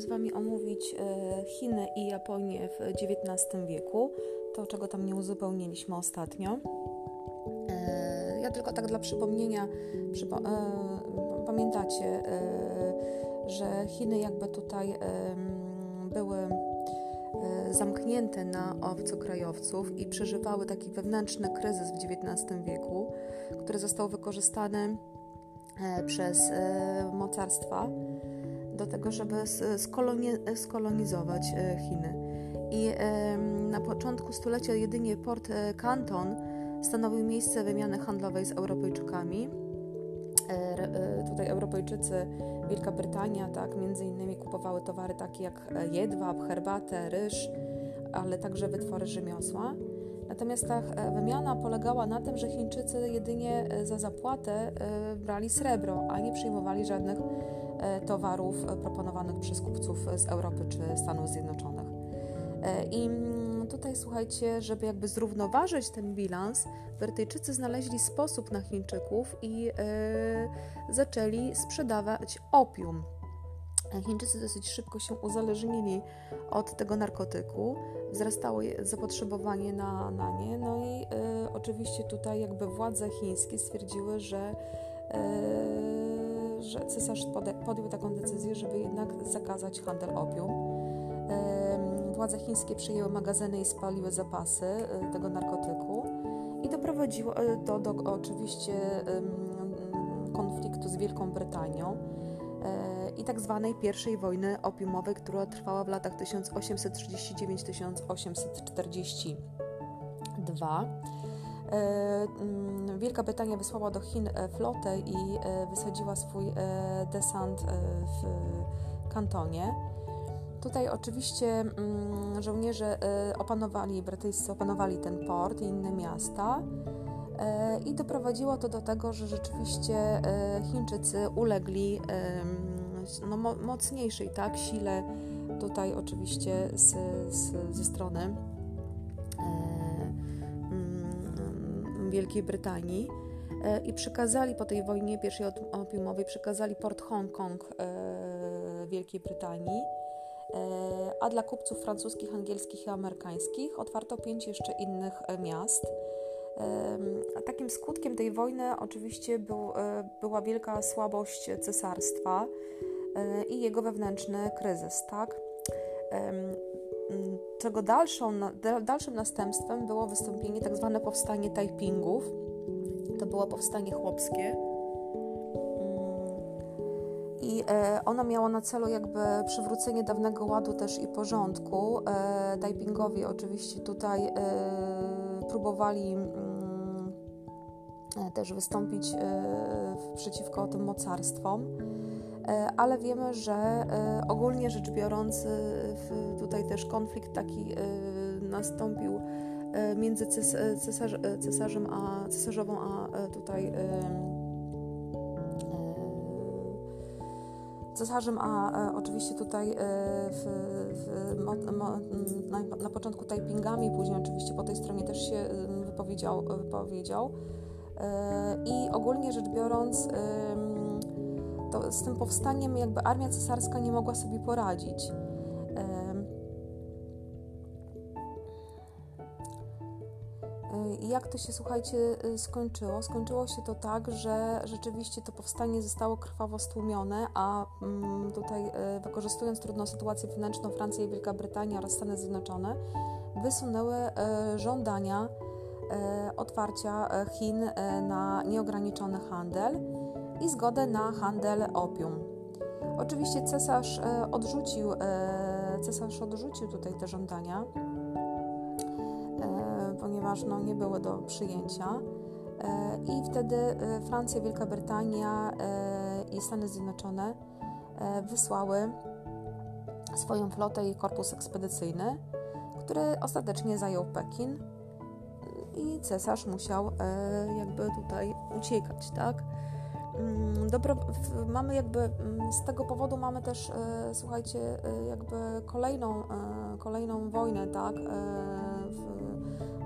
z Wami omówić e, Chiny i Japonię w XIX wieku, to czego tam nie uzupełniliśmy ostatnio. E, ja tylko tak dla przypomnienia, przypo, e, pamiętacie, że Chiny jakby tutaj były zamknięte na obcokrajowców i przeżywały taki wewnętrzny kryzys w XIX wieku, który został wykorzystany przez mocarstwa do tego, żeby skolonizować e, Chiny. I na początku stulecia jedynie port Canton e, stanowił miejsce wymiany handlowej z Europejczykami. E, tutaj Europejczycy, Wielka Brytania, tak, między innymi kupowały towary takie jak jedwab, herbatę, ryż, ale także wytwory rzemiosła. Natomiast ta wymiana polegała na tym, że Chińczycy jedynie za zapłatę brali srebro, a nie przyjmowali żadnych towarów e, proponowanych przez kupców z Europy czy Stanów Zjednoczonych. E, I mm, tutaj słuchajcie, żeby jakby zrównoważyć ten bilans, Brytyjczycy znaleźli sposób na Chińczyków i zaczęli sprzedawać opium. Chińczycy dosyć szybko się uzależnili od tego narkotyku, wzrastało zapotrzebowanie na, na nie, no i y, oczywiście tutaj jakby władze chińskie stwierdziły, że y, że cesarz podjął taką decyzję, żeby jednak zakazać handel opium. Władze chińskie przyjęły magazyny i spaliły zapasy e, tego narkotyku i doprowadziło to do oczywiście konfliktu z Wielką Brytanią e, i tak zwanej pierwszej wojny opiumowej, która trwała w latach 1839-1842. E, Wielka Brytania wysłała do Chin e, flotę i e, wysadziła swój desant w kantonie. Tutaj oczywiście mm, żołnierze opanowali, brytyjscy opanowali ten port i inne miasta i doprowadziło to do tego, że rzeczywiście Chińczycy ulegli no, mocniejszej tak, sile tutaj oczywiście z, z, ze strony Wielkiej Brytanii e, i przekazali po tej wojnie pierwszej opiumowej, przekazali port Hongkong e, Wielkiej Brytanii, e, a dla kupców francuskich, angielskich i amerykańskich otwarto pięć jeszcze innych miast. A takim skutkiem tej wojny oczywiście był, była wielka słabość cesarstwa i jego wewnętrzny kryzys, tak? Czego dalszą, dalszym następstwem było wystąpienie tak zwane powstanie Taipingów. To było powstanie chłopskie. Mm, I e, ono miało na celu jakby przywrócenie dawnego ładu też i porządku. E, Taipingowie oczywiście tutaj e, próbowali mm, też wystąpić przeciwko tym mocarstwom ale wiemy, że e, ogólnie rzecz biorąc, e, tutaj też konflikt taki nastąpił między cesarz, cesarzem a cesarzową, a tutaj cesarzem, a oczywiście tutaj w, w, na, na, początku Taipingami, później oczywiście po tej stronie też się wypowiedział, wypowiedział. I ogólnie rzecz biorąc, to z tym powstaniem jakby armia cesarska nie mogła sobie poradzić. I jak to się, słuchajcie, y, skończyło? Skończyło się to tak, że rzeczywiście to powstanie zostało krwawo stłumione, a mm, tutaj y, wykorzystując trudną sytuację wewnętrzną Francja i Wielka Brytania oraz Stany Zjednoczone wysunęły y, żądania otwarcia Chin na nieograniczony handel i zgodę na handel opium. Oczywiście cesarz e, odrzucił, e, cesarz odrzucił tutaj te żądania, e, ponieważ no, nie były do przyjęcia. I wtedy Francja, Wielka Brytania i Stany Zjednoczone wysłały swoją flotę i korpus ekspedycyjny, który ostatecznie zajął Pekin i cesarz musiał jakby tutaj uciekać, tak? Mm, dobro, mamy jakby mm, z tego powodu mamy też, e, słuchajcie, e, jakby kolejną, e, kolejną wojnę, tak? W,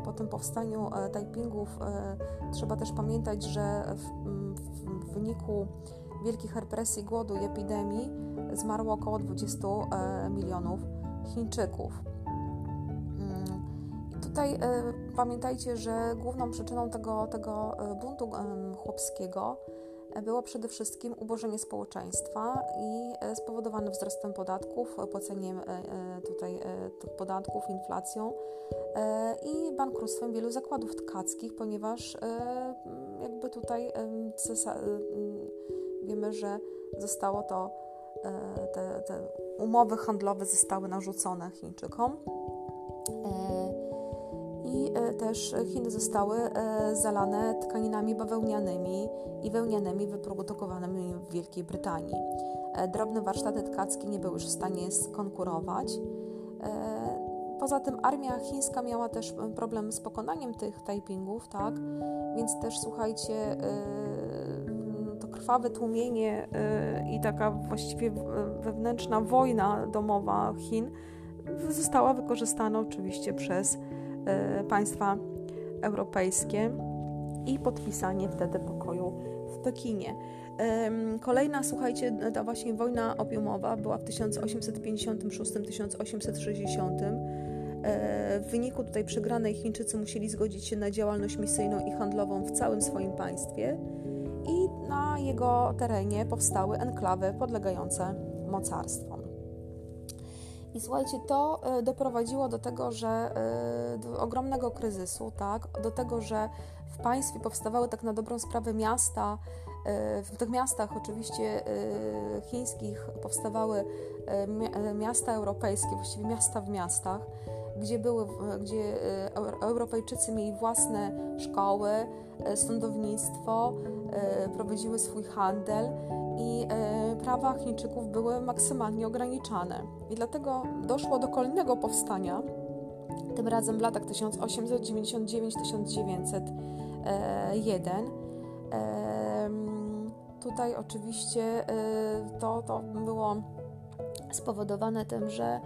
po tym powstaniu Taipingów trzeba też pamiętać, że w, w wyniku wielkich represji, głodu i epidemii zmarło około 20 milionów Chińczyków. Mm, I tutaj pamiętajcie, że główną przyczyną tego, tego buntu chłopskiego było przede wszystkim ubożenie społeczeństwa i e, spowodowane wzrostem podatków, płaceniem e, e, tutaj tych podatków, inflacją i bankructwem wielu zakładów tkackich, ponieważ jakby tutaj wiemy, że zostało to, te, te umowy handlowe zostały narzucone Chińczykom i e, też Chiny zostały e, zalane tkaninami bawełnianymi i wełnianymi wyprodukowanymi w Wielkiej Brytanii. E, drobne warsztaty tkackie nie były już w stanie skonkurować. Poza tym armia chińska miała też problem z pokonaniem tych taipingów, tak? Więc też słuchajcie, to krwawe tłumienie i taka właściwie wewnętrzna wojna domowa Chin została wykorzystana oczywiście przez państwa europejskie i podpisanie wtedy pokoju w Pekinie. Kolejna, słuchajcie, ta właśnie wojna opiumowa była w 1856-1860. E, w wyniku tutaj przegranej Chińczycy musieli zgodzić się na działalność misyjną i handlową w całym swoim państwie i na jego terenie powstały enklawy podlegające mocarstwom. I słuchajcie, to e, doprowadziło do tego, że e, do ogromnego kryzysu, tak, do tego, że w państwie powstawały tak na dobrą sprawę miasta, e, w tych miastach oczywiście chińskich powstawały miasta europejskie, właściwie miasta w miastach, gdzie, były, gdzie Europejczycy mieli własne szkoły, sądownictwo, prowadziły swój handel i e, prawa Chińczyków były maksymalnie ograniczane. I dlatego doszło do kolejnego powstania, tym razem w latach 1899-1901. E, tutaj oczywiście e, to, to było spowodowane tym, że,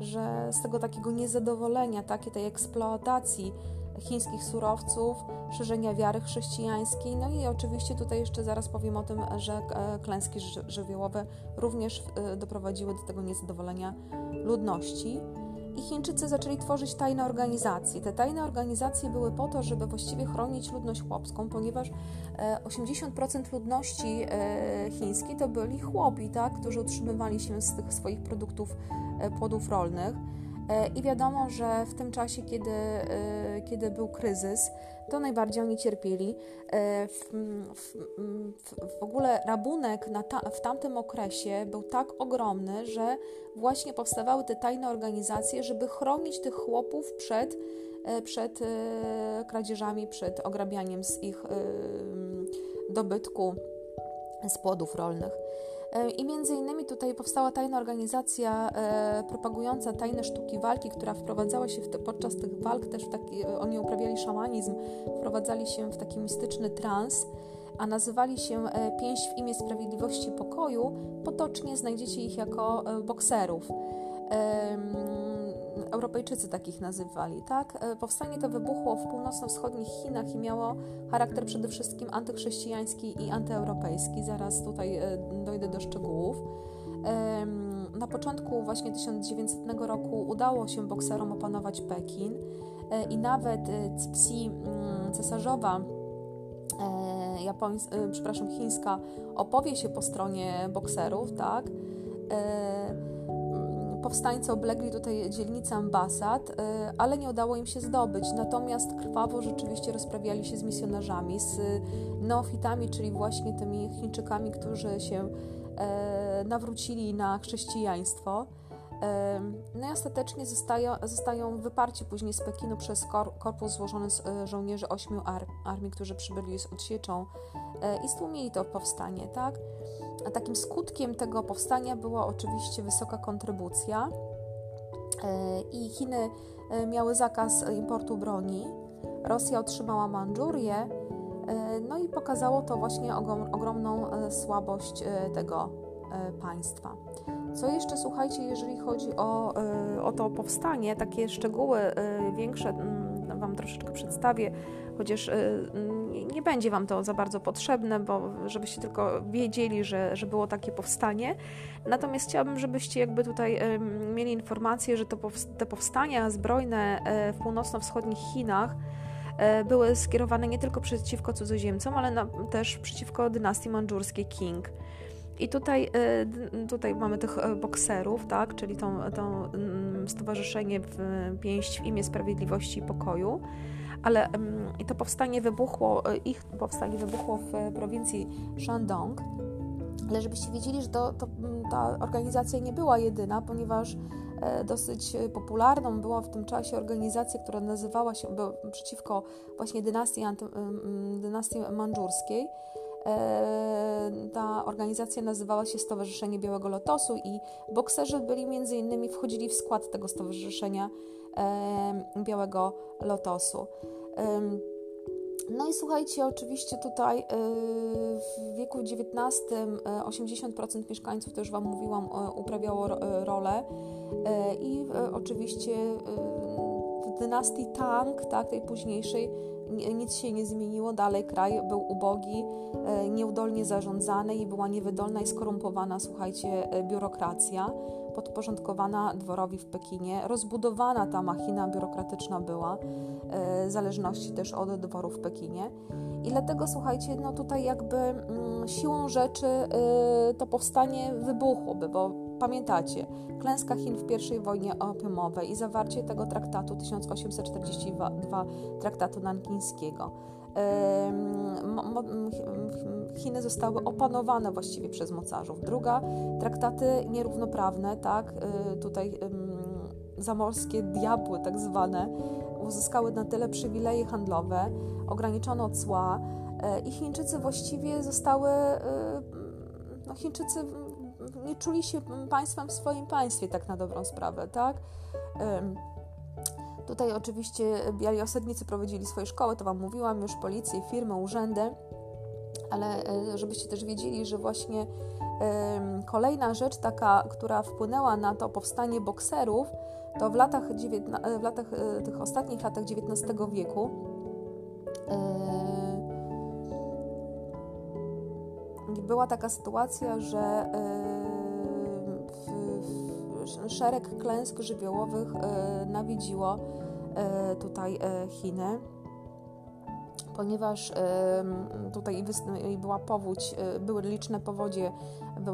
że z tego takiego niezadowolenia, takiej tej eksploatacji chińskich surowców, szerzenia wiary chrześcijańskiej. No i oczywiście tutaj jeszcze zaraz powiem o tym, że e, klęski żywiołowe również e, doprowadziły do tego niezadowolenia ludności. I Chińczycy zaczęli tworzyć tajne organizacje. Te tajne organizacje były po to, żeby właściwie chronić ludność chłopską, ponieważ 80% e, ludności chińskiej to byli chłopi, tak, którzy utrzymywali się z tych swoich produktów, płodów rolnych. E, I wiadomo, że w tym czasie, kiedy, e, kiedy był kryzys, to najbardziej oni cierpieli. E, w, w, w ogóle rabunek ta, w tamtym okresie był tak ogromny, że właśnie powstawały te tajne organizacje, żeby chronić tych chłopów przed, przed kradzieżami, przed ograbianiem z ich dobytku z płodów rolnych. E, I między innymi tutaj powstała tajna organizacja e, propagująca tajne sztuki walki, która wprowadzała się te, podczas tych walk też w taki, e, oni uprawiali szamanizm, wprowadzali się w taki mistyczny trans, a nazywali się Pięść w imię sprawiedliwości pokoju. Potocznie znajdziecie ich jako bokserów. Europejczycy takich nazywali, tak? E, powstanie to wybuchło w północno-wschodnich Chinach i miało charakter przede wszystkim antychrześcijański i antyeuropejski. Zaraz tutaj e, dojdę do szczegółów. Na początku właśnie 1900 roku udało się bokserom opanować Pekin e, i nawet Cixi mm, cesarzowa japońs- przepraszam, chińska opowie się po stronie bokserów, tak? Powstańcy oblegli tutaj dzielnicę ambasad, y, ale nie udało im się zdobyć. Natomiast krwawo rzeczywiście rozprawiali się z misjonarzami, z neofitami, czyli właśnie tymi Chińczykami, którzy się e, nawrócili na chrześcijaństwo. No i ostatecznie zostają, zostają wyparci później z Pekinu przez korpus złożony z żołnierzy ośmiu armii, którzy przybyli z odsieczą i stłumili to powstanie, tak? A takim skutkiem tego powstania była oczywiście wysoka kontrybucja e, i Chiny e, miały zakaz importu broni. Rosja otrzymała Mandżurię, e, no i pokazało to właśnie ogromną słabość tego państwa. Co jeszcze, słuchajcie, jeżeli chodzi o, o to powstanie, takie szczegóły większe Troszeczkę przedstawię, chociaż nie będzie Wam to za bardzo potrzebne, bo żebyście tylko wiedzieli, że, że było takie powstanie. Natomiast chciałabym, żebyście jakby tutaj mieli informację, że to te powstania zbrojne w północno-wschodnich Chinach były skierowane nie tylko przeciwko cudzoziemcom, ale też przeciwko dynastii mandżurskiej King. I tutaj, y, tutaj mamy tych e, bokserów, tak, czyli to, to mm, stowarzyszenie w pięść w imię sprawiedliwości i pokoju, ale mm, to powstanie wybuchło, e, ich powstanie wybuchło w prowincji Shandong, ale żebyście wiedzieli, że to, to, mm, ta organizacja nie była jedyna, ponieważ e, dosyć popularną była w tym czasie organizacja, która nazywała się przeciwko właśnie dynastii, dynastii mandżurskiej, ta organizacja nazywała się Stowarzyszenie Białego Lotosu i bokserzy byli między innymi wchodzili w skład tego stowarzyszenia Białego Lotosu. No i słuchajcie, oczywiście tutaj e, w wieku XIX 80% e, mieszkańców, to już Wam mówiłam, uprawiało rolę i oczywiście w dynastii Tang, tak, tej późniejszej, nic się nie zmieniło, dalej kraj był ubogi, e, nieudolnie zarządzany i była niewydolna i skorumpowana, słuchajcie, e, biurokracja podporządkowana dworowi w Pekinie. Rozbudowana ta machina biurokratyczna była, e, w zależności też od dworu w Pekinie. I dlatego, słuchajcie, no tutaj jakby mm, siłą rzeczy to powstanie wybuchłoby, bo Pamiętacie, klęska Chin w I wojnie opiumowej i zawarcie tego traktatu 1842 traktatu nankińskiego. Chiny zostały opanowane właściwie przez mocarzów. Druga, traktaty nierównoprawne, tak, y, tutaj zamorskie diabły tak zwane, uzyskały na tyle przywileje handlowe, ograniczono cła y, i Chińczycy właściwie zostały, y, no Chińczycy nie czuli się państwem w swoim państwie, tak na dobrą sprawę, tak? Tutaj oczywiście biali osadnicy prowadzili swoje szkoły, to Wam mówiłam już, policję, firmy, urzędy, ale e, żebyście też wiedzieli, że właśnie kolejna rzecz taka, która wpłynęła na to powstanie bokserów, to w latach, w latach e, tych ostatnich latach XIX wieku była taka sytuacja, że szereg klęsk żywiołowych e, nawiedziło e, tutaj e, Chiny, ponieważ tutaj była powódź, były liczne powodzie,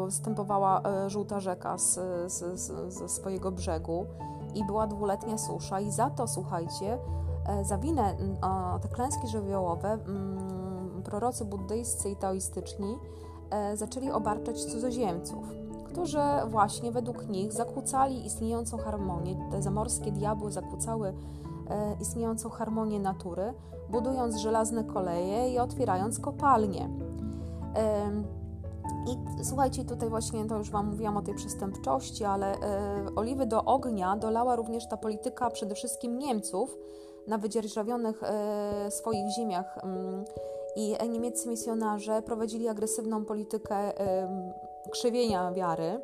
występowała żółta rzeka z, z, ze swojego brzegu i była dwuletnia susza i za to, słuchajcie, za winę te klęski żywiołowe prorocy buddyjscy i taoistyczni zaczęli obarczać cudzoziemców którzy właśnie według nich zakłócali istniejącą harmonię. Te zamorskie diabły zakłócały e, istniejącą harmonię natury, budując żelazne koleje i otwierając kopalnie. I słuchajcie, tutaj właśnie to już Wam mówiłam o tej przestępczości, ale e, oliwy do ognia dolała również ta polityka przede wszystkim Niemców na wydzierżawionych e, swoich ziemiach. Mm, I niemieccy misjonarze prowadzili agresywną politykę krzywienia wiary.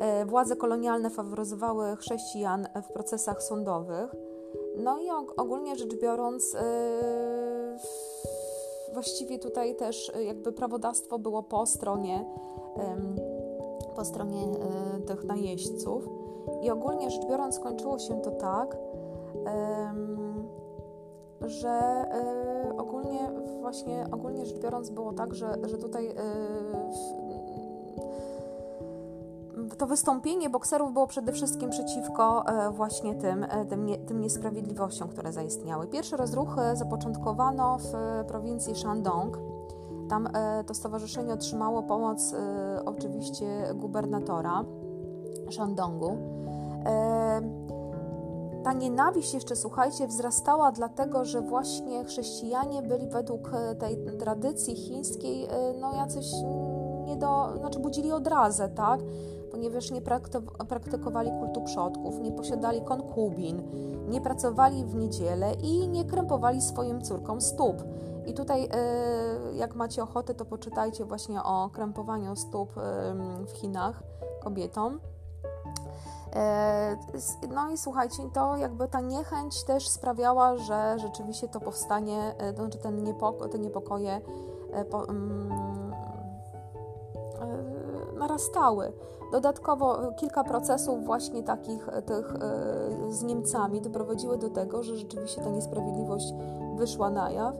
E, władze kolonialne faworyzowały chrześcijan w procesach sądowych. No i ogólnie rzecz biorąc, e, właściwie tutaj też jakby prawodawstwo było po stronie, po stronie e, tych najeźdźców. I ogólnie rzecz biorąc, skończyło się to tak, że ogólnie właśnie ogólnie rzecz biorąc było tak, że, że tutaj to wystąpienie bokserów było przede wszystkim przeciwko e, właśnie tym, e, tym, nie, tym niesprawiedliwościom, które zaistniały. Pierwszy rozruch e, zapoczątkowano w prowincji Shandong. Tam to stowarzyszenie otrzymało pomoc oczywiście gubernatora Shandongu. Ta nienawiść jeszcze, słuchajcie, wzrastała dlatego, że właśnie chrześcijanie byli według tej tradycji chińskiej no jacyś nie do, znaczy budzili odrazę, tak? Ponieważ nie praktykowali kultu przodków, nie posiadali konkubin, nie pracowali w niedzielę i nie krępowali swoim córkom stóp. I tutaj, e, jak macie ochotę, to poczytajcie właśnie o krępowaniu stóp w Chinach kobietom. No i słuchajcie, to jakby ta niechęć też sprawiała, że rzeczywiście to powstanie, znaczy ten niepoko te niepokoje mm, narastały. Dodatkowo kilka procesów właśnie takich tych z Niemcami doprowadziły do tego, że rzeczywiście ta niesprawiedliwość wyszła na jaw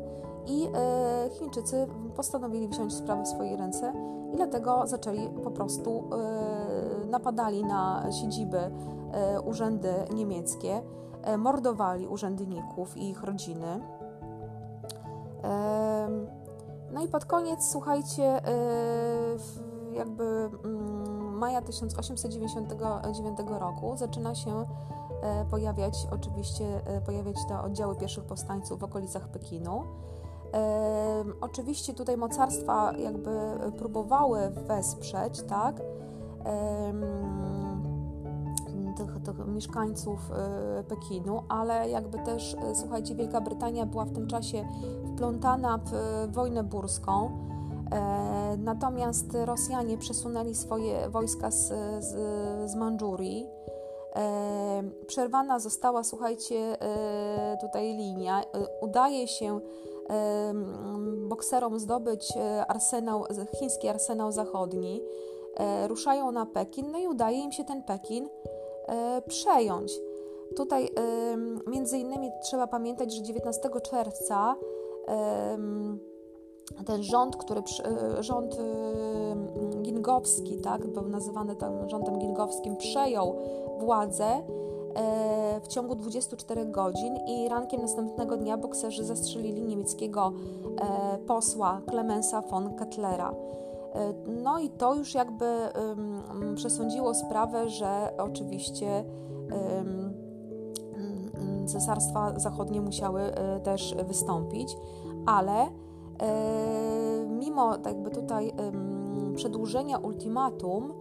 i e, Chińczycy postanowili wziąć sprawę w swoje ręce i dlatego zaczęli po prostu e, napadali na siedziby, e, urzędy niemieckie, mordowali urzędników i ich rodziny. No i pod koniec, słuchajcie, jakby mm, maja 1899 roku zaczyna się pojawiać oczywiście pojawiać te oddziały pieszych powstańców w okolicach Pekinu. Oczywiście tutaj mocarstwa jakby próbowały wesprzeć, tak, tych, tych mieszkańców e, Pekinu, ale jakby też, e, słuchajcie, Wielka Brytania była w tym czasie wplątana w e, wojnę burską. Natomiast Rosjanie przesunęli swoje wojska z, z, z Mandżurii. Przerwana została, słuchajcie, tutaj linia. Udaje się bokserom zdobyć e, arsenał, chiński arsenał zachodni, e, ruszają na Pekin, no i udaje im się ten Pekin e, przejąć. Tutaj między innymi trzeba pamiętać, że 19 czerwca ten rząd, który rząd gingowski, tak, był nazywany tam rządem gingowskim, przejął władzę w ciągu 24 godzin i rankiem następnego dnia bokserzy zastrzelili niemieckiego e, posła Clemensa von Kettlera. E, no i to już jakby przesądziło sprawę, że oczywiście cesarstwa zachodnie musiały e, też wystąpić, ale mimo jakby tutaj przedłużenia ultimatum,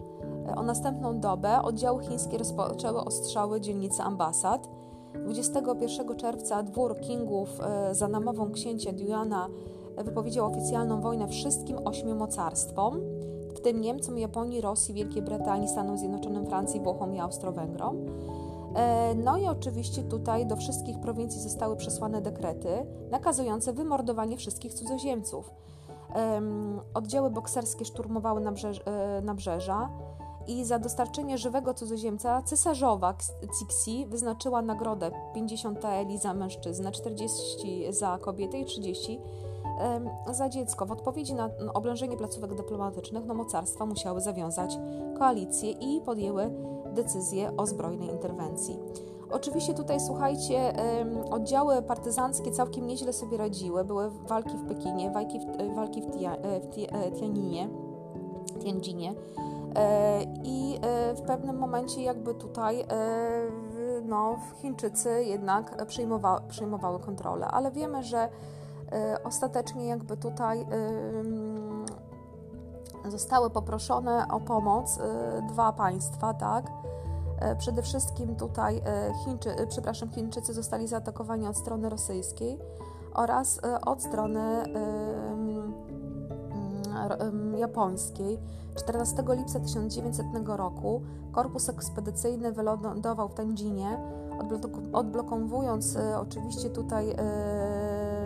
o następną dobę oddziały chińskie rozpoczęły ostrzały dzielnicy ambasad. 21 czerwca dwór Kingów e, za namową księcia Diana wypowiedział oficjalną wojnę wszystkim ośmiu mocarstwom, w tym Niemcom, Japonii, Rosji, Wielkiej Brytanii, Stanom Zjednoczonym, Francji, Włochom i Austro-Węgrom. E, no i oczywiście tutaj do wszystkich prowincji zostały przesłane dekrety nakazujące wymordowanie wszystkich cudzoziemców. Oddziały bokserskie szturmowały e, nabrzeża i za dostarczenie żywego cudzoziemca cesarzowa Cixi wyznaczyła nagrodę 50 taeli za mężczyznę, 40 za kobietę i 30 za dziecko. W odpowiedzi na oblężenie placówek dyplomatycznych no, mocarstwa musiały zawiązać koalicję i podjęły decyzję o zbrojnej interwencji. Oczywiście tutaj, słuchajcie, oddziały partyzanckie całkiem nieźle sobie radziły. Były walki w Pekinie, walki w, walki w, Tia, w e, Tianinie, Tianjinie. E, I e, w pewnym momencie jakby tutaj e, no, Chińczycy jednak przyjmowa przyjmowały kontrolę, ale wiemy, że ostatecznie jakby tutaj zostały poproszone o pomoc dwa państwa, tak? Przede wszystkim tutaj Chińczy, przepraszam, Chińczycy zostali zaatakowani od strony rosyjskiej oraz od strony japońskiej. 14 lipca 1900 roku korpus ekspedycyjny wylądował w Tendzinie, odblokowując oczywiście tutaj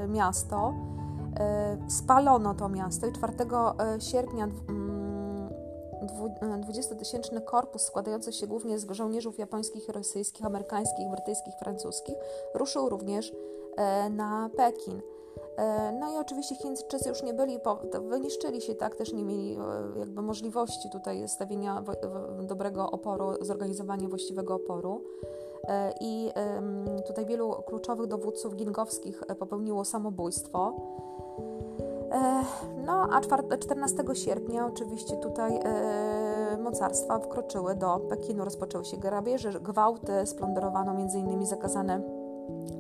miasto. E, spalono to miasto i 4 sierpnia 20-tysięczny mm, korpus składający się głównie z żołnierzów japońskich, rosyjskich, amerykańskich, brytyjskich, francuskich ruszył również na Pekin. E, no i oczywiście Chińczycy już nie byli, wyniszczyli się, tak, też nie mieli e, jakby możliwości tutaj stawienia dobrego oporu, zorganizowania właściwego oporu. E, I tutaj wielu kluczowych dowódców gingowskich popełniło samobójstwo. No a 14 sierpnia oczywiście tutaj mocarstwa wkroczyły do Pekinu, rozpoczęły się grabieże, gwałty, splądrowano m.in. zakazane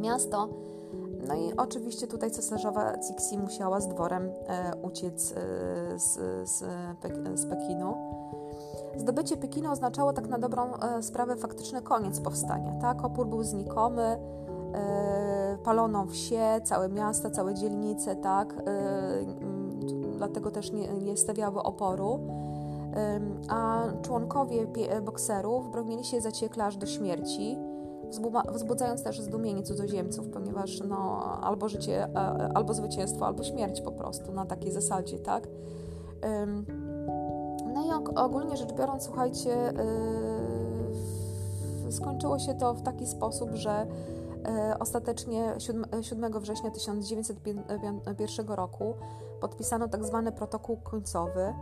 miasto no i oczywiście tutaj cesarzowa Cixi musiała z dworem e, uciec e, z, z, z Pekinu. Zdobycie Pekinu oznaczało tak na dobrą e, sprawę faktyczny koniec powstania. Tak? Opór był znikomy, e, palono wsie, całe miasta, całe dzielnice, tak? E, dlatego też nie, nie stawiały oporu. a członkowie bokserów bronili się zaciekle aż do śmierci, wzbudzając też zdumienie cudzoziemców, ponieważ no, albo życie, albo zwycięstwo, albo śmierć po prostu na takiej zasadzie, tak? No i ogólnie rzecz biorąc, słuchajcie, yy, skończyło się to w taki sposób, że ostatecznie 7 września 1901 roku podpisano tak zwany protokół końcowy.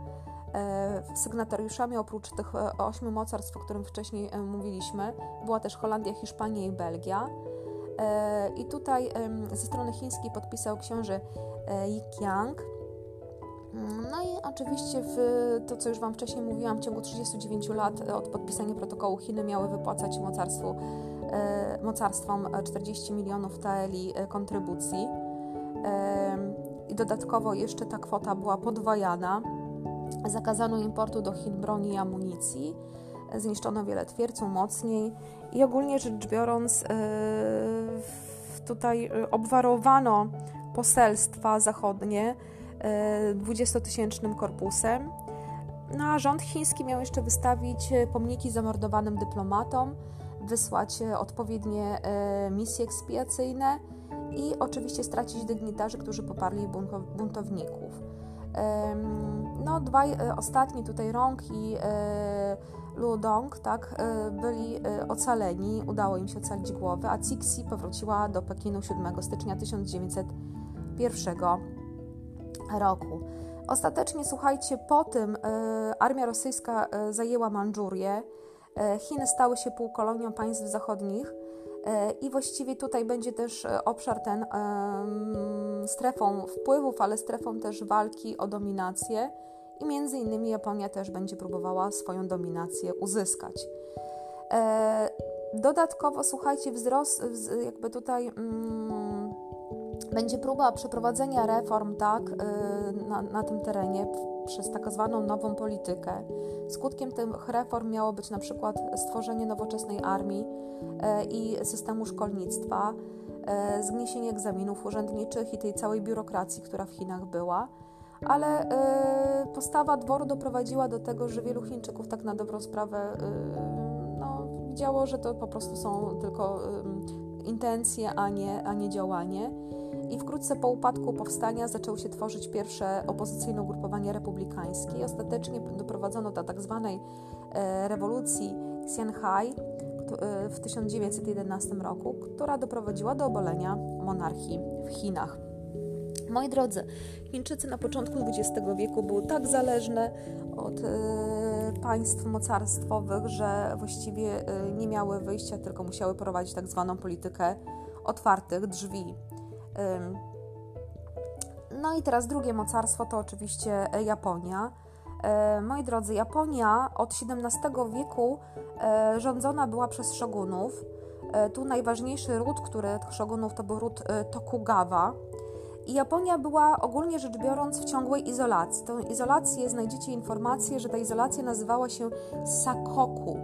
Sygnatariuszami oprócz tych ośmiu mocarstw, o którym wcześniej mówiliśmy, była też Holandia, Hiszpania i Belgia. I tutaj ze strony chińskiej podpisał książę Yi Qiang, no i oczywiście w to, co już Wam wcześniej mówiłam, w ciągu 39 lat od podpisania protokołu Chiny miały wypłacać mocarstwu, e, mocarstwom 40 milionów taeli e, kontrybucji. E, I dodatkowo jeszcze ta kwota była podwajana. Zakazano importu do Chin broni i amunicji. Zniszczono wiele twierdz, umocnień i ogólnie rzecz biorąc, tutaj obwarowano poselstwa zachodnie 20-tysięcznym korpusem. No a rząd chiński miał jeszcze wystawić e, pomniki zamordowanym dyplomatom, wysłać e, odpowiednie e, misje ekspiacyjne i oczywiście stracić dygnitarzy, którzy poparli buntowników. No, dwaj ostatni tutaj Rong i Lu Dong tak, byli ocaleni, udało im się ocalić głowę, a Cixi powróciła do Pekinu 7 stycznia 1901 roku. Ostatecznie, słuchajcie, po tym e, armia rosyjska e, zajęła Mandżurię, e, Chiny stały się półkolonią państw zachodnich i właściwie tutaj będzie też obszar ten strefą wpływów, ale strefą też walki o dominację i między innymi Japonia też będzie próbowała swoją dominację uzyskać. Dodatkowo, słuchajcie, wzrost, jakby tutaj mm, będzie próba przeprowadzenia reform tak, y, na, na tym terenie przez tak zwaną nową politykę. Skutkiem tych reform miało być na przykład stworzenie nowoczesnej armii y, i systemu szkolnictwa, y, zgniesienie egzaminów urzędniczych i tej całej biurokracji, która w Chinach była. Ale postawa dworu doprowadziła do tego, że wielu Chińczyków tak na dobrą sprawę no, widziało, że to po prostu są tylko intencje, a nie, a nie działanie i wkrótce po upadku powstania zaczęły się tworzyć pierwsze opozycyjne ugrupowania republikańskie ostatecznie doprowadzono do tak zwanej e, rewolucji Xianhai e, w 1911 roku, która doprowadziła do obalenia monarchii w Chinach. Moi drodzy, Chińczycy na początku XX wieku były tak zależne od e, państw mocarstwowych, że właściwie nie miały wyjścia, tylko musiały prowadzić tak zwaną politykę otwartych drzwi. No i teraz drugie mocarstwo to oczywiście Japonia. E, moi drodzy, Japonia od XVII wieku e, rządzona była przez szogunów. E, tu najważniejszy ród, który szogunów to był ród Tokugawa. I Japonia była ogólnie rzecz biorąc w ciągłej izolacji. Tą izolację znajdziecie informację, że ta izolacja nazywała się Sakoku.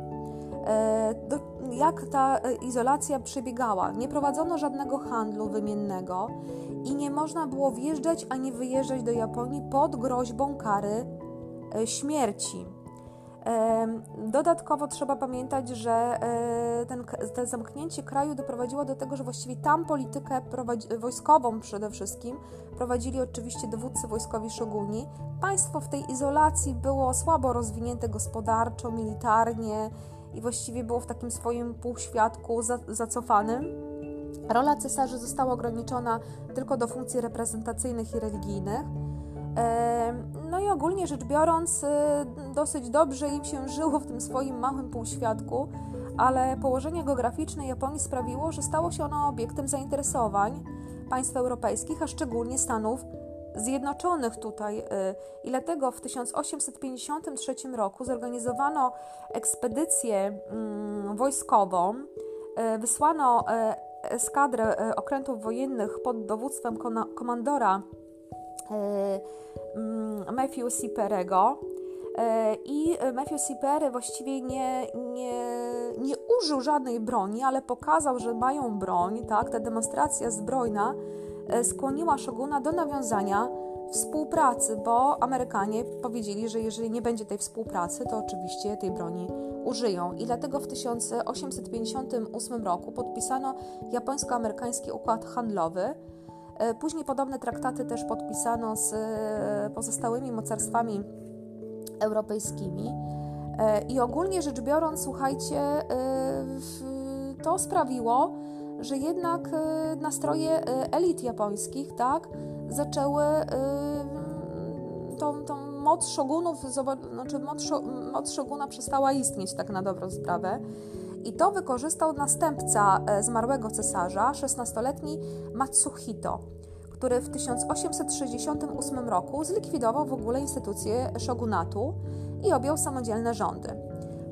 Do, jak ta e, izolacja przebiegała. Nie prowadzono żadnego handlu wymiennego i nie można było wjeżdżać ani wyjeżdżać do Japonii pod groźbą kary e, śmierci. Dodatkowo trzeba pamiętać, że e, ten, to zamknięcie kraju doprowadziło do tego, że właściwie tam politykę wojskową przede wszystkim prowadzili oczywiście dowódcy wojskowi szoguni. Państwo w tej izolacji było słabo rozwinięte gospodarczo, militarnie i właściwie było w takim swoim półświadku za, zacofanym. Rola cesarzy została ograniczona tylko do funkcji reprezentacyjnych i religijnych. No i ogólnie rzecz biorąc, y, dosyć dobrze im się żyło w tym swoim małym półświadku, ale położenie geograficzne Japonii sprawiło, że stało się ono obiektem zainteresowań państw europejskich, a szczególnie Stanów Zjednoczonych tutaj. Y, I dlatego w 1853 roku zorganizowano ekspedycję mm, wojskową. Y, wysłano y, eskadrę okrętów wojennych pod dowództwem komandora mm, Matthew Siperego. I Matthew Sipery właściwie nie, nie, nie użył żadnej broni, ale pokazał, że mają broń. Tak? Ta demonstracja zbrojna skłoniła szoguna do nawiązania współpracy, bo Amerykanie powiedzieli, że jeżeli nie będzie tej współpracy, to oczywiście tej broni użyją. I dlatego w 1858 roku podpisano japońsko-amerykański układ handlowy. E, później podobne traktaty też podpisano z e, pozostałymi mocarstwami europejskimi. E, I ogólnie rzecz biorąc, słuchajcie, to sprawiło, że jednak nastroje elit japońskich, tak, zaczęły tą, tą moc szogunów, znaczy moc, moc szoguna przestała istnieć tak na dobrą sprawę. I to wykorzystał następca e, zmarłego cesarza, 16-letni Matsuhito, który w 1868 roku zlikwidował w ogóle instytucję shogunatu i objął samodzielne rządy.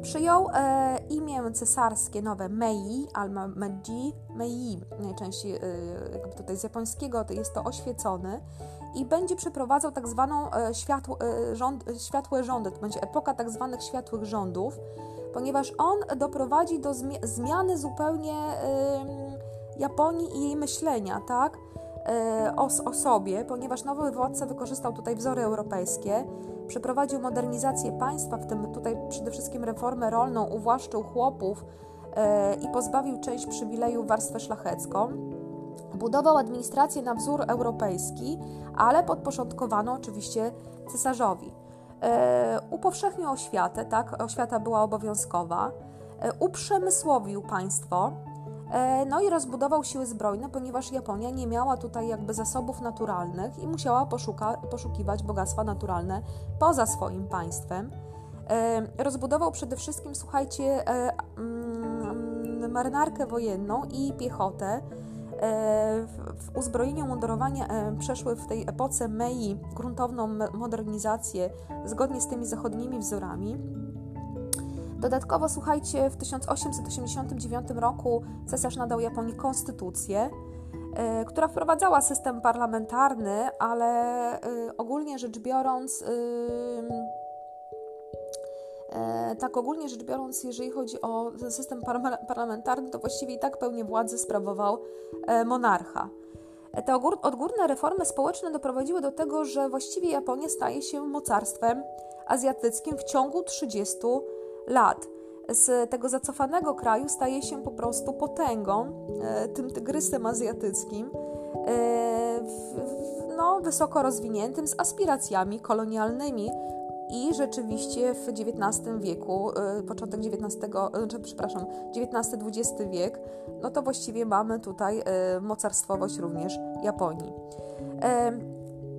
Przyjął e, imię cesarskie nowe Mei albo Meiji, Mei, najczęściej e, jakby tutaj z japońskiego to jest to oświecony i będzie przeprowadzał tak zwaną e, światło, e, rząd, światłe rządy, to będzie epoka tak zwanych światłych rządów, ponieważ on doprowadzi do zmiany zupełnie Japonii i jej myślenia, tak? E, o, o sobie, ponieważ nowy władca wykorzystał tutaj wzory europejskie, przeprowadził modernizację państwa, w tym tutaj przede wszystkim reformę rolną, uwłaszczył chłopów i pozbawił część przywilejów warstwę szlachecką. Budował administrację na wzór europejski, ale podporządkowano oczywiście cesarzowi. E, upowszechnił oświatę, tak, oświata była obowiązkowa, e, uprzemysłowił państwo, e, no i rozbudował siły zbrojne, ponieważ Japonia nie miała tutaj jakby zasobów naturalnych i musiała poszuka, poszukiwać bogactwa naturalne poza swoim państwem. E, rozbudował przede wszystkim, słuchajcie, e, mm, marynarkę wojenną i piechotę, E, w uzbrojeniu mundurowania e, przeszły w tej epoce Mei gruntowną modernizację zgodnie z tymi zachodnimi wzorami. Dodatkowo, słuchajcie, w 1889 roku cesarz nadał Japonii konstytucję, e, która wprowadzała system parlamentarny, ale ogólnie rzecz biorąc, E, tak ogólnie rzecz biorąc, jeżeli chodzi o system parlamentarny, to właściwie i tak pełnię władzy sprawował e, monarcha. E, te odgórne reformy społeczne doprowadziły do tego, że właściwie Japonia staje się mocarstwem azjatyckim w ciągu 30 lat. Z tego zacofanego kraju staje się po prostu potęgą, tym tygrysem azjatyckim, no, wysoko rozwiniętym, z aspiracjami kolonialnymi, i rzeczywiście w XIX wieku, y, początek XIX, y, przepraszam, XIX-XX wiek, no to właściwie mamy tutaj mocarstwowość również Japonii.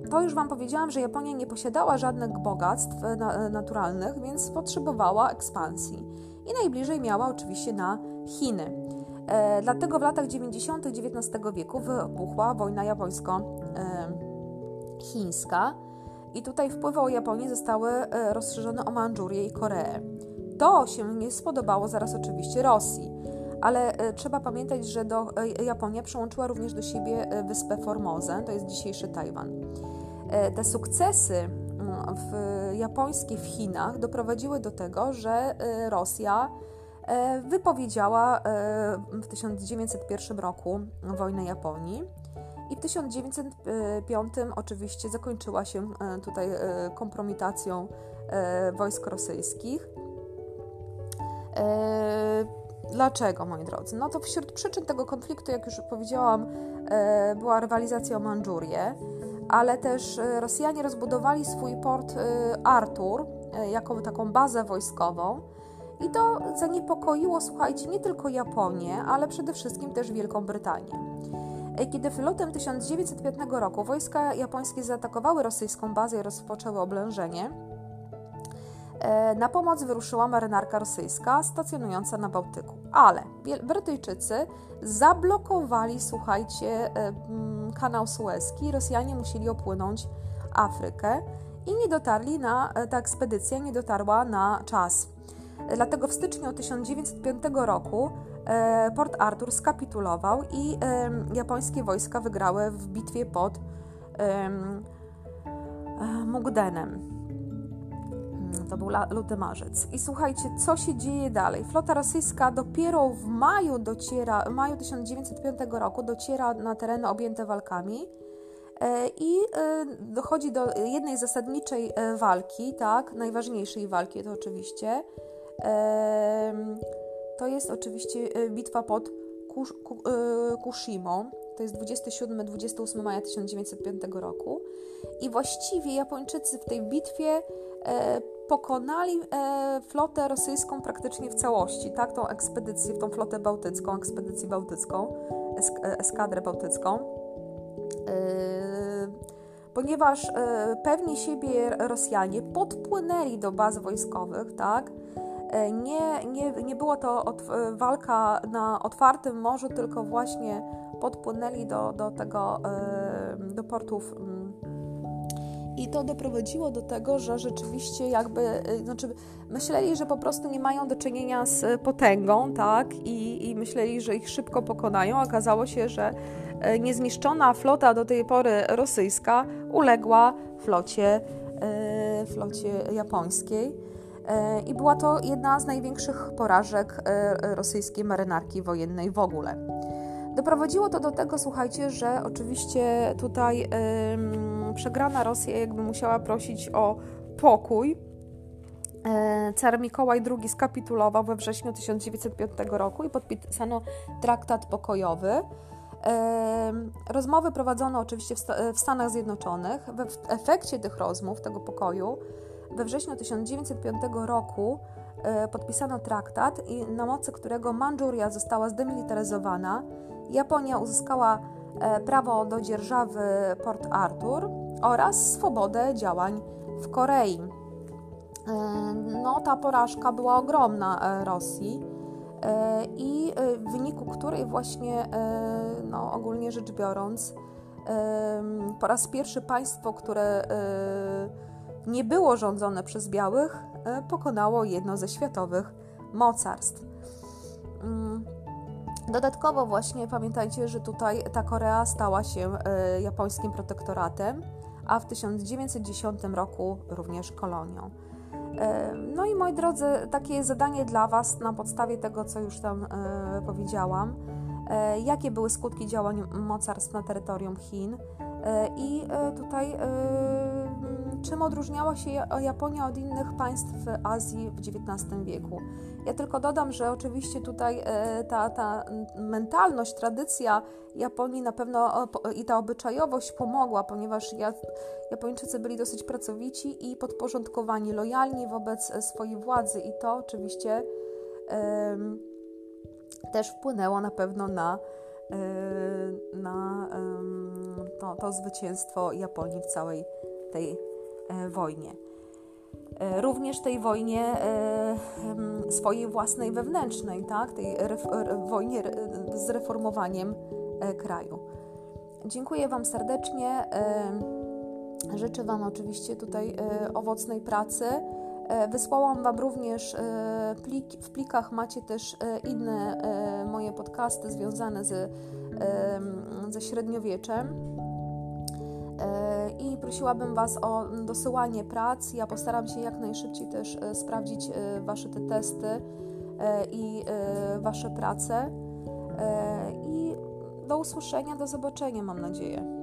To już Wam powiedziałam, że Japonia nie posiadała żadnych bogactw naturalnych, więc potrzebowała ekspansji. I najbliżej miała oczywiście na Chiny. Dlatego w latach 90. XIX wieku wybuchła wojna japońsko-chińska i tutaj wpływy o Japonię zostały e, rozszerzone o Mandżurię i Koreę. To się nie spodobało zaraz oczywiście Rosji, ale e, trzeba pamiętać, że do, e, Japonia przyłączyła również do siebie wyspę Formozę, to jest dzisiejszy Tajwan. Te sukcesy mm, w, japońskie w Chinach doprowadziły do tego, że Rosja wypowiedziała w 1901 roku wojnę Japonii i w 1905 oczywiście zakończyła się e, tutaj e, kompromitacją e, wojsk rosyjskich. Dlaczego, moi drodzy? No to wśród przyczyn tego konfliktu, jak już powiedziałam, była rywalizacja o Mandżurię, ale też Rosjanie rozbudowali swój port Artur jako taką bazę wojskową. I to zaniepokoiło, słuchajcie, nie tylko Japonię, ale przede wszystkim też Wielką Brytanię. Kiedy w lutym 1905 roku wojska japońskie zaatakowały rosyjską bazę i rozpoczęły oblężenie, e, na pomoc wyruszyła marynarka rosyjska stacjonująca na Bałtyku. Ale Brytyjczycy zablokowali, słuchajcie, e, kanał Suezki. Rosjanie musieli opłynąć Afrykę i nie dotarli na, e, ta ekspedycja nie dotarła na czas. Dlatego w styczniu 1905 roku E, Port Arthur skapitulował i japońskie wojska wygrały w bitwie pod e, Mugdenem. Mm, to był luty marzec. I słuchajcie, co się dzieje dalej? Flota rosyjska dopiero w maju dociera, w maju 1905 roku dociera na tereny objęte walkami. I dochodzi do jednej zasadniczej walki, tak, najważniejszej walki to oczywiście. To jest oczywiście bitwa pod Kushimą. To jest 27-28 maja 1905 roku. I właściwie Japończycy w tej bitwie pokonali e, flotę rosyjską praktycznie w całości, tak, tą ekspedycję, tą flotę bałtycką, ekspedycję bałtycką, esk e, eskadrę bałtycką. E, ponieważ e, pewni siebie Rosjanie podpłynęli do baz wojskowych, tak, e, nie, nie, nie była to e, walka na otwartym morzu, tylko właśnie podpłynęli do, do tego, do portów i to doprowadziło do tego, że rzeczywiście jakby, y, znaczy myśleli, że po prostu nie mają do czynienia z potęgą, tak, i, i myśleli, że ich szybko pokonają. Okazało się, że y, niezniszczona flota do tej pory rosyjska uległa flocie, y, flocie japońskiej. I była to jedna z największych porażek rosyjskiej marynarki wojennej w ogóle. Doprowadziło to do tego, słuchajcie, że oczywiście tutaj przegrana Rosja jakby musiała prosić o pokój. E, car Mikołaj II skapitulował we wrześniu 1905 roku i podpisano traktat pokojowy. E, rozmowy prowadzono oczywiście w Stanach Zjednoczonych. W efekcie tych rozmów, tego pokoju, we wrześniu 1905 roku e, podpisano traktat, na mocy którego Mandżuria została zdemilitaryzowana. Japonia uzyskała prawo do dzierżawy Port Arthur oraz swobodę działań w Korei. E, no, ta porażka była ogromna e, Rosji e, i w wyniku której właśnie, no, ogólnie rzecz biorąc, po raz pierwszy państwo, które nie było rządzone przez białych, pokonało jedno ze światowych mocarstw. Dodatkowo właśnie pamiętajcie, że tutaj ta Korea stała się japońskim protektoratem a w 1910 roku również kolonią. E, no i moi drodzy, takie zadanie dla Was na podstawie tego, co już tam e, powiedziałam. E, jakie były skutki działań mocarstw na terytorium Chin? I tutaj czym odróżniała się Japonia od innych państw Azji w XIX wieku. Ja tylko dodam, że oczywiście tutaj e, ta, ta mentalność, tradycja Japonii na pewno i ta obyczajowość pomogła, ponieważ Japończycy byli dosyć pracowici i podporządkowani, lojalni wobec e, swojej władzy i to oczywiście um, też wpłynęło na pewno na, e, na um, to, to zwycięstwo Japonii w całej tej wojnie. E, również tej wojnie e, swojej własnej wewnętrznej, tak? tej wojnie z reformowaniem kraju. Dziękuję Wam serdecznie. Życzę Wam oczywiście tutaj owocnej pracy. Wysłałam Wam również plik, w plikach macie też inne moje podcasty związane z, ze średniowieczem i prosiłabym Was o dosyłanie prac. Ja postaram się jak najszybciej też e, sprawdzić e, Wasze te testy e, i Wasze prace. I do usłyszenia, do zobaczenia, mam nadzieję.